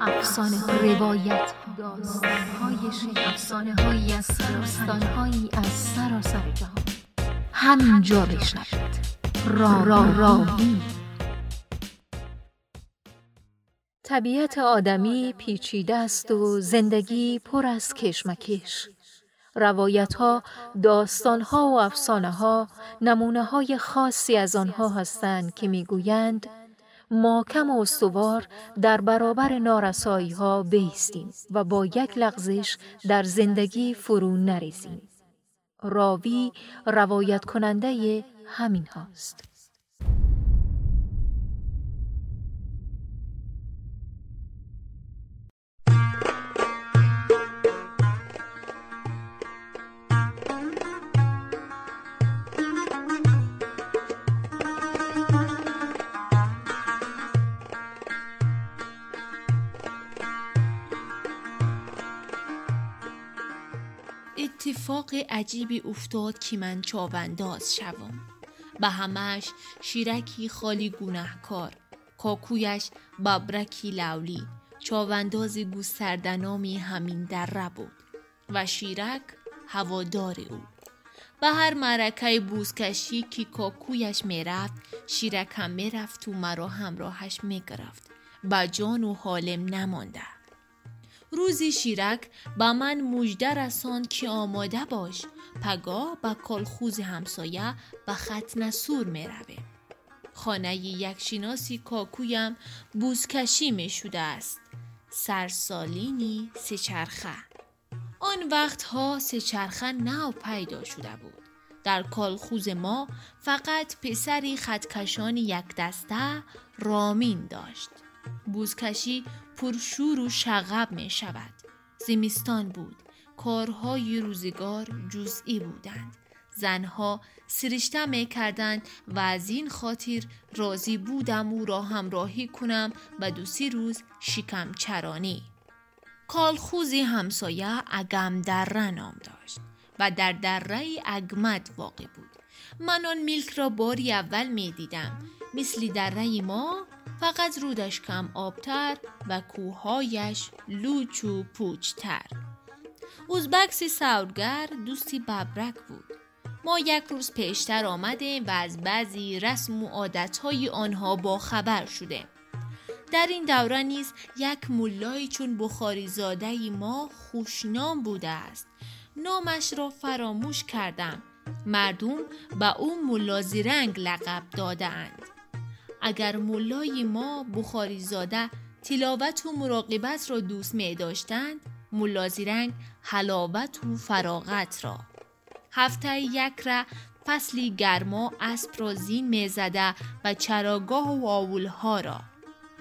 افسانه روایت داستان افسانه هایی از داستان هایی از سراسر جهان همینجا بشنوید. را را راوی. طبیعت آدمی پیچیده است و زندگی پر از کشمکش. روایت ها، داستان ها و افسانه ها نمونه های خاصی از آنها هستند که می‌گویند کم و استوار در برابر نارسایی ها بیستیم و با یک لغزش در زندگی فرو نریزیم. راوی روایت کننده همین هاست. اتفاق عجیبی افتاد که من چاونداز شوم. به همش شیرکی خالی گناهکار کاکویش ببرکی لولی. چاونداز گستردنامی همین دره بود و شیرک هوادار او. به هر مرکه بوزکشی که کاکویش می‌رفت شیرک هم می‌رفت و مرا همراهش می‌گرفت. با جان و حالم نمانده. روزی شیرک با من مژده رساند که آماده باش پگاه با کالخوز همسایه به ختن سور می روه. خانه یک شناسی کاکویم بوزکشی می شده است. سرسالینی سچرخه. آن وقتها سچرخه نو پیدا شده بود. در کالخوز ما فقط پسری خطکشان یک دسته رامین داشت. بوزکشی پرشور و شغب می شود. زمستان بود. کارهای روزگار جزئی بودند. زنها سرشته می کردند و از این خاطر راضی بودم او را همراهی کنم و دو سی روز شکم چرانی. کالخوزی همسایه اگم دره نام داشت و در دره اگمد واقع بود. من آن میلک را باری اول می دیدم. مثل دره ما فقط رودش کم آبتر و کوههایش لوچ و پوچتر. اوزبکسی سورگر دوستی ببرک بود. ما یک روز پیشتر آمده و از بعضی رسم و عادتهای آنها با خبر شده. در این دوره نیز یک ملایی چون بخاری زاده ما خوشنام بوده است. نامش را فراموش کردم. مردم به او ملازی رنگ لقب داده اند. اگر ملای ما بخاری زاده تلاوت و مراقبت را دوست می داشتند ملازیرنگ حلاوت و فراغت را هفته یک را فصلی گرما اسب را زین می زده و چراگاه و آولها را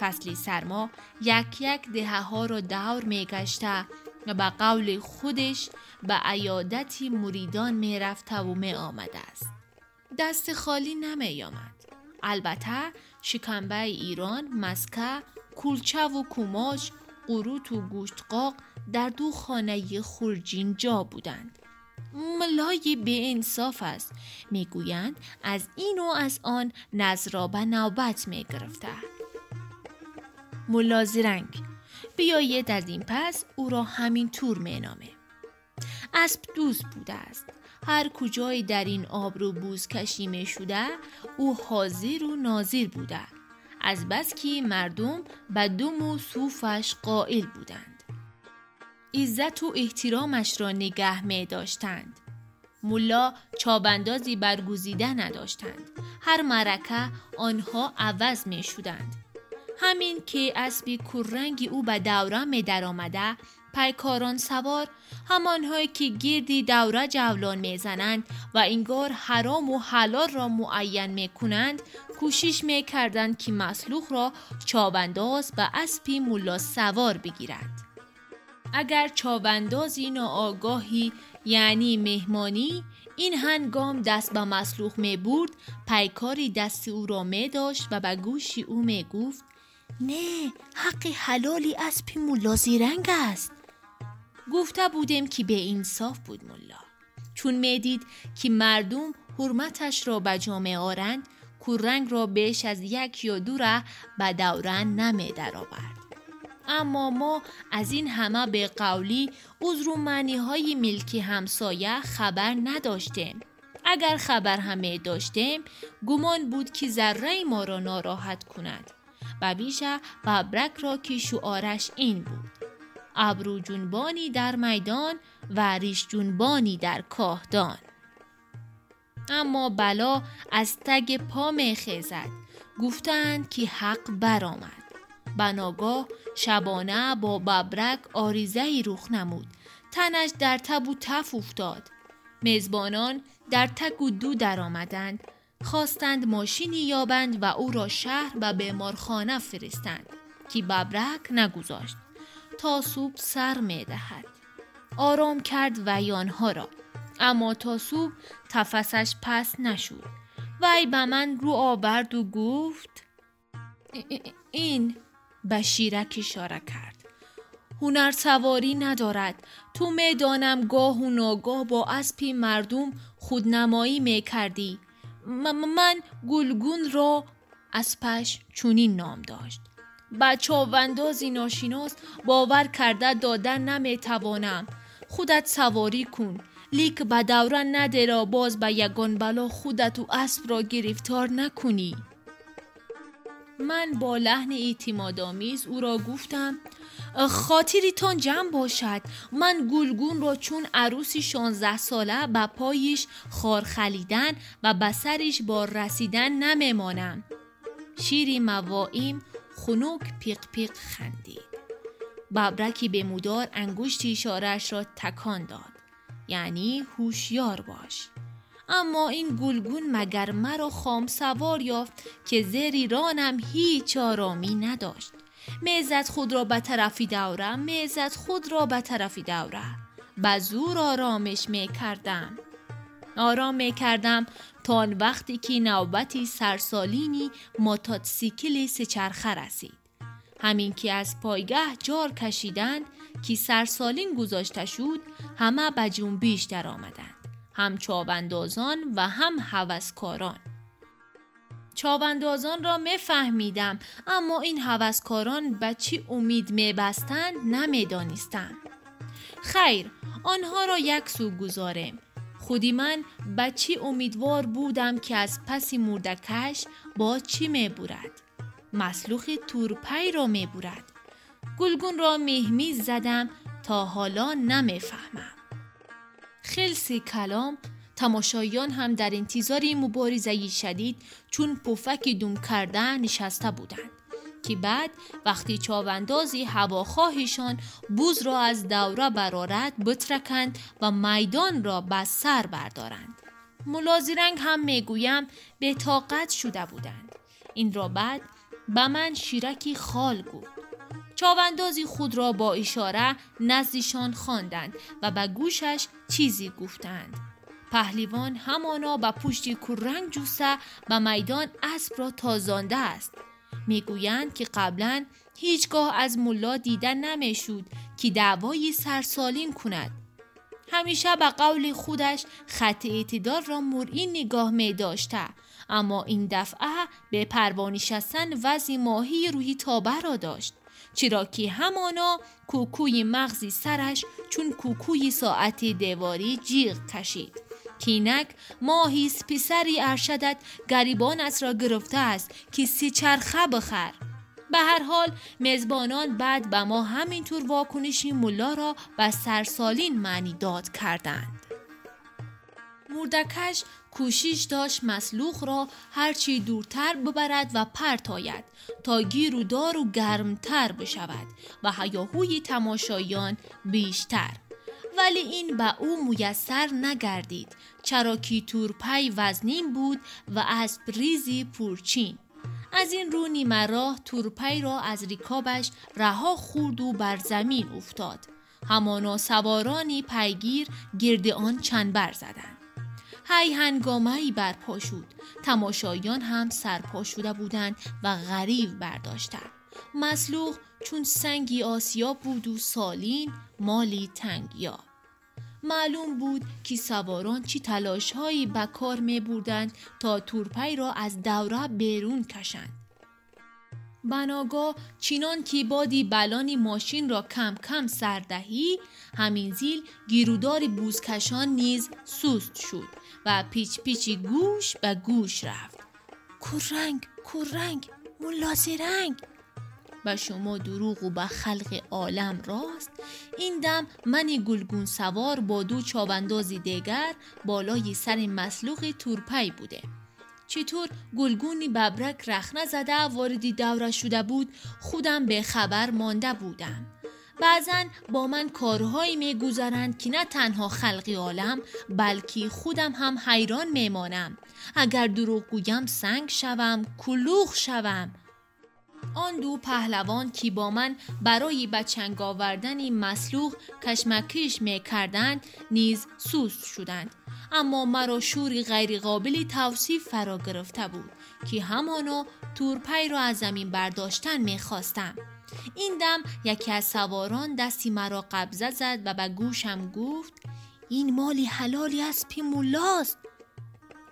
فصلی سرما یک یک دهه ها را دور می گشته و به قول خودش به عیادتی مریدان می رفته و می آمده است. دست خالی نمی آمد. البته شکمبه ایران، مسکه، کولچه و کوماش، قروت و گوشتقاق در دو خانه خورجین جا بودند. ملای به انصاف است می‌گویند از این و از آن نظرا به نوبت می گرفته. ملازرنگ بیایید از این پس او را همین طور می نامه. اسب دوست بوده است هر کجای در این آب رو بوز کشیمه شده او حاضر و ناظر بوده. از بس که مردم به دوم و صوفش قائل بودند. عزت و احترامش را نگه می داشتند. ملا چابندازی برگزیده نداشتند. هر مرکه آنها عوض می شدند. همین که اسبی کررنگی او به دوره می در آمده پیکاران سوار همانهایی که گردی دوره جولان می‌زنند و انگار حرام و حلال را معین می کنند کوشش می کردند که مسلوخ را چابنداز به اسبی ملا سوار بگیرد. اگر چابندازی ناآگاهی یعنی مهمانی این هنگام دست به مسلوخ می برد پیکاری دست او را می داشت و به گوشی او می گفت نه حق حلالی اسبی ملا زیرنگ است گفته بودم که به انصاف بود ملا. چون می‌دید که مردم حرمتش را به جامعه آرند کورنگ را بیش از یک یا دو ره به دورن نمی آورد اما ما از این همه به قولی معنی های ملکی همسایه خبر نداشتیم. اگر خبر همه داشتیم گمان بود که ذره ما را ناراحت کند. و بیشه ببرک را که شعارش این بود. ابرو جنبانی در میدان و ریش جنبانی در کاهدان. اما بلا از تگ پا میخیزد گفتند که حق برآمد. بناگاه شبانه با ببرک آریزه رخ نمود. تنش در تب و تف افتاد. میزبانان در تک و دو درآمدند خواستند ماشینی یابند و او را شهر و بیمارخانه فرستند که ببرک نگذاشت. تا صبح سر می دهد. آرام کرد ویانها را. اما تا صبح تفسش پس نشد. وی به من رو آورد و گفت این به شیرک اشاره کرد. هنر سواری ندارد. تو می‌دانم گاه و ناگاه با اسبی مردم خودنمایی می کردی. من گلگون را اسپش چونین نام داشت. بچه وندازی ناشیناس باور کرده دادن نمی‌توانم. خودت سواری کن. لیک به دوران نده را باز به یگان بلا خودت و اسب را گرفتار نکنی. من با لحن اعتمادآمیز او را گفتم خاطریتان جمع باشد. من گلگون را چون عروسی 16 ساله به پایش خار خلیدن و به سرش با رسیدن نمیمانم. شیری موائیم خنوک پیق پیق خندید. ببرکی به مودار انگشت اشارش را تکان داد. یعنی هوشیار باش. اما این گلگون مگر مرا خام سوار یافت که زیری رانم هیچ آرامی نداشت. می‌زد خود را به طرفی دوره می‌زد خود را به طرفی دوره. به زور آرامش می کردم آرام می کردم تا آن وقتی که نوبتی سرسالینی موتورسیکل سچرخه رسید. همین که از پایگاه جار کشیدند که سرسالین گذاشته شد همه به جنبیش در آمدند. هم چاوندازان و هم هوسکاران. چاوندازان را میفهمیدم اما این هوسکاران به چی امید میبستند نمی‌دانستم. خیر آنها را یک سو گذارم. خودی من چی امیدوار بودم که از پسی مردکش با چی میبورد؟ مسلوخ تورپی را میبورد. گلگون را مهمیز زدم تا حالا نمی‌فهمم. خلص کلام تماشایان هم در انتظار مبارزه شدید چون پفک دوم کرده نشسته بودند. که بعد وقتی چاوندازی هواخواهشان بوز را از دوره برارد بترکند و میدان را به سر بردارند. ملازیرنگ هم می‌گویم به طاقت شده بودند. این را بعد به من شیرکی خال گفت. چاوندازی خود را با اشاره نزدیشان خواندند و به گوشش چیزی گفتند. پهلیوان همانا به پشتی کرنگ جوسه به میدان اسب را تازانده است. می‌گویند که قبلا هیچگاه از ملا دیدن نمی‌شود که دعوای سرسالین کند. همیشه به قول خودش خط اعتدال را مرئی نگاه می داشته اما این دفعه به پروانی شستن وضع ماهی روحی تابه را داشت چرا که همانا کوکوی مغزی سرش چون کوکوی ساعت دیواری جیغ کشید. کینک ماهیست پسری ارشدت گریبانت را گرفته است که سی چرخه بخر. به هر حال میزبانان بعد به ما همینطور واکنشی ملا را به سرسالین معنی داد کردند. مردکش کوشش داشت مسلوخ را هرچی دورتر ببرد و پرتاید تا گیر و دار و گرمتر بشود و هیاهوی تماشایان بیشتر. ولی این به او میسر نگردید. چرا کی تورپی وزنین بود و از ریزی پورچین. از این رو نیمه راه تورپی را از ریکابش رها خورد و بر زمین افتاد. همانا سوارانی پیگیر گرد آن چنبر زدند. هی هنگامه برپا شد تماشایان هم سرپا شده بودند و غریب برداشتند. مسلوخ چون سنگی آسیا بود و سالین مالی تنگیا. معلوم بود که سواران چی تلاش هایی به کار می بودند تا تورپی را از دوره بیرون کشند. بناگاه چینان که بادی بلانی ماشین را کم کم سردهی همین زیل گیرودار بوزکشان نیز سوست شد. و پیچ پیچی گوش به گوش رفت. کورنگ کورنگ ملاسی رنگ. و شما دروغ و به خلق عالم راست. این دم منی گلگون سوار با دو چاوندازی دیگر بالای سر مسلوق تورپی بوده. چطور گلگونی ببرک رخنه زده واردی دوره شده بود خودم به خبر مانده بودم. بعضا با من کارهایی میگذرند که نه تنها خلقی عالم بلکه خودم هم حیران میمانم. اگر دروغ گویم سنگ شوم کلوخ شوم. آن دو پهلوان که با من برای بچنگ آوردن مسلوخ کشمکش می کردند نیز سوست شدند. اما مرا شوری غیر قابل توصیف فرا گرفته بود. که همانا تورپی را از زمین برداشتن می خواستم. این دم یکی از سواران دستی مرا قبضه زد و به گوشم گفت این مالی حلالی از پیمولاست.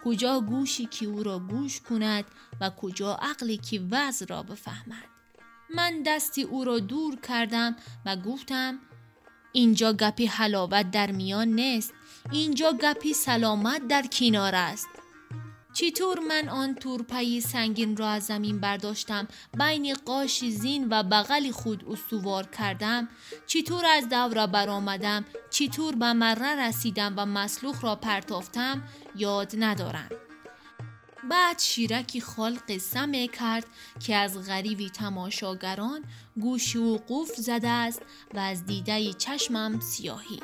کجا گوشی که او را گوش کند و کجا عقلی که وضع را بفهمد؟ من دستی او را دور کردم و گفتم اینجا گپی حلاوت در میان نیست اینجا گپی سلامت در کنار است. چطور من آن تورپی سنگین را از زمین برداشتم؟ بین قاش زین و بغل خود استوار کردم؟ چطور از دورا برآمدم؟ چطور به مره رسیدم و مسلوخ را پرتافتم؟ یاد ندارم. بعد شیرکی خال قصه می کرد که از غریبی تماشاگران گوشی وقوف زده است و از دیده چشمم سیاهی.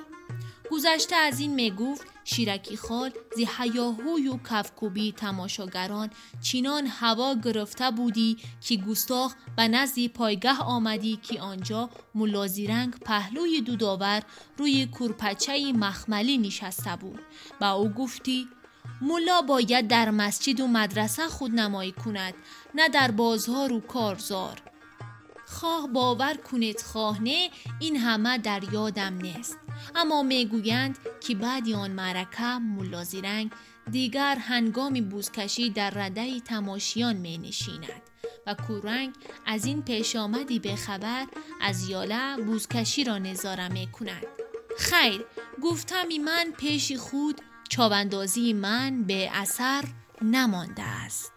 گذشته از این می‌گفت شیرکی خال زی حیاهوی و کفکوبی تماشاگران. چینان هوا گرفته بودی که گستاخ به نزدی پایگه آمدی که آنجا ملازیرنگ پهلوی دوداور روی کورپچه مخملی نشسته بود. و او گفتی ملا باید در مسجد و مدرسه خود نمایی کند نه در بازها رو کارزار. خواه باور کنید خواه نه این همه در یادم نیست. اما می‌گویند که بعد آن معرکه ملازیرنگ دیگر هنگامی بوزکشی در رده تماشیان می نشیند و کورنگ از این پیش آمدی به خبر از یاله بوزکشی را نظاره می کند. خیر گفتمی من پیش خود چاوندازی من به اثر نمانده است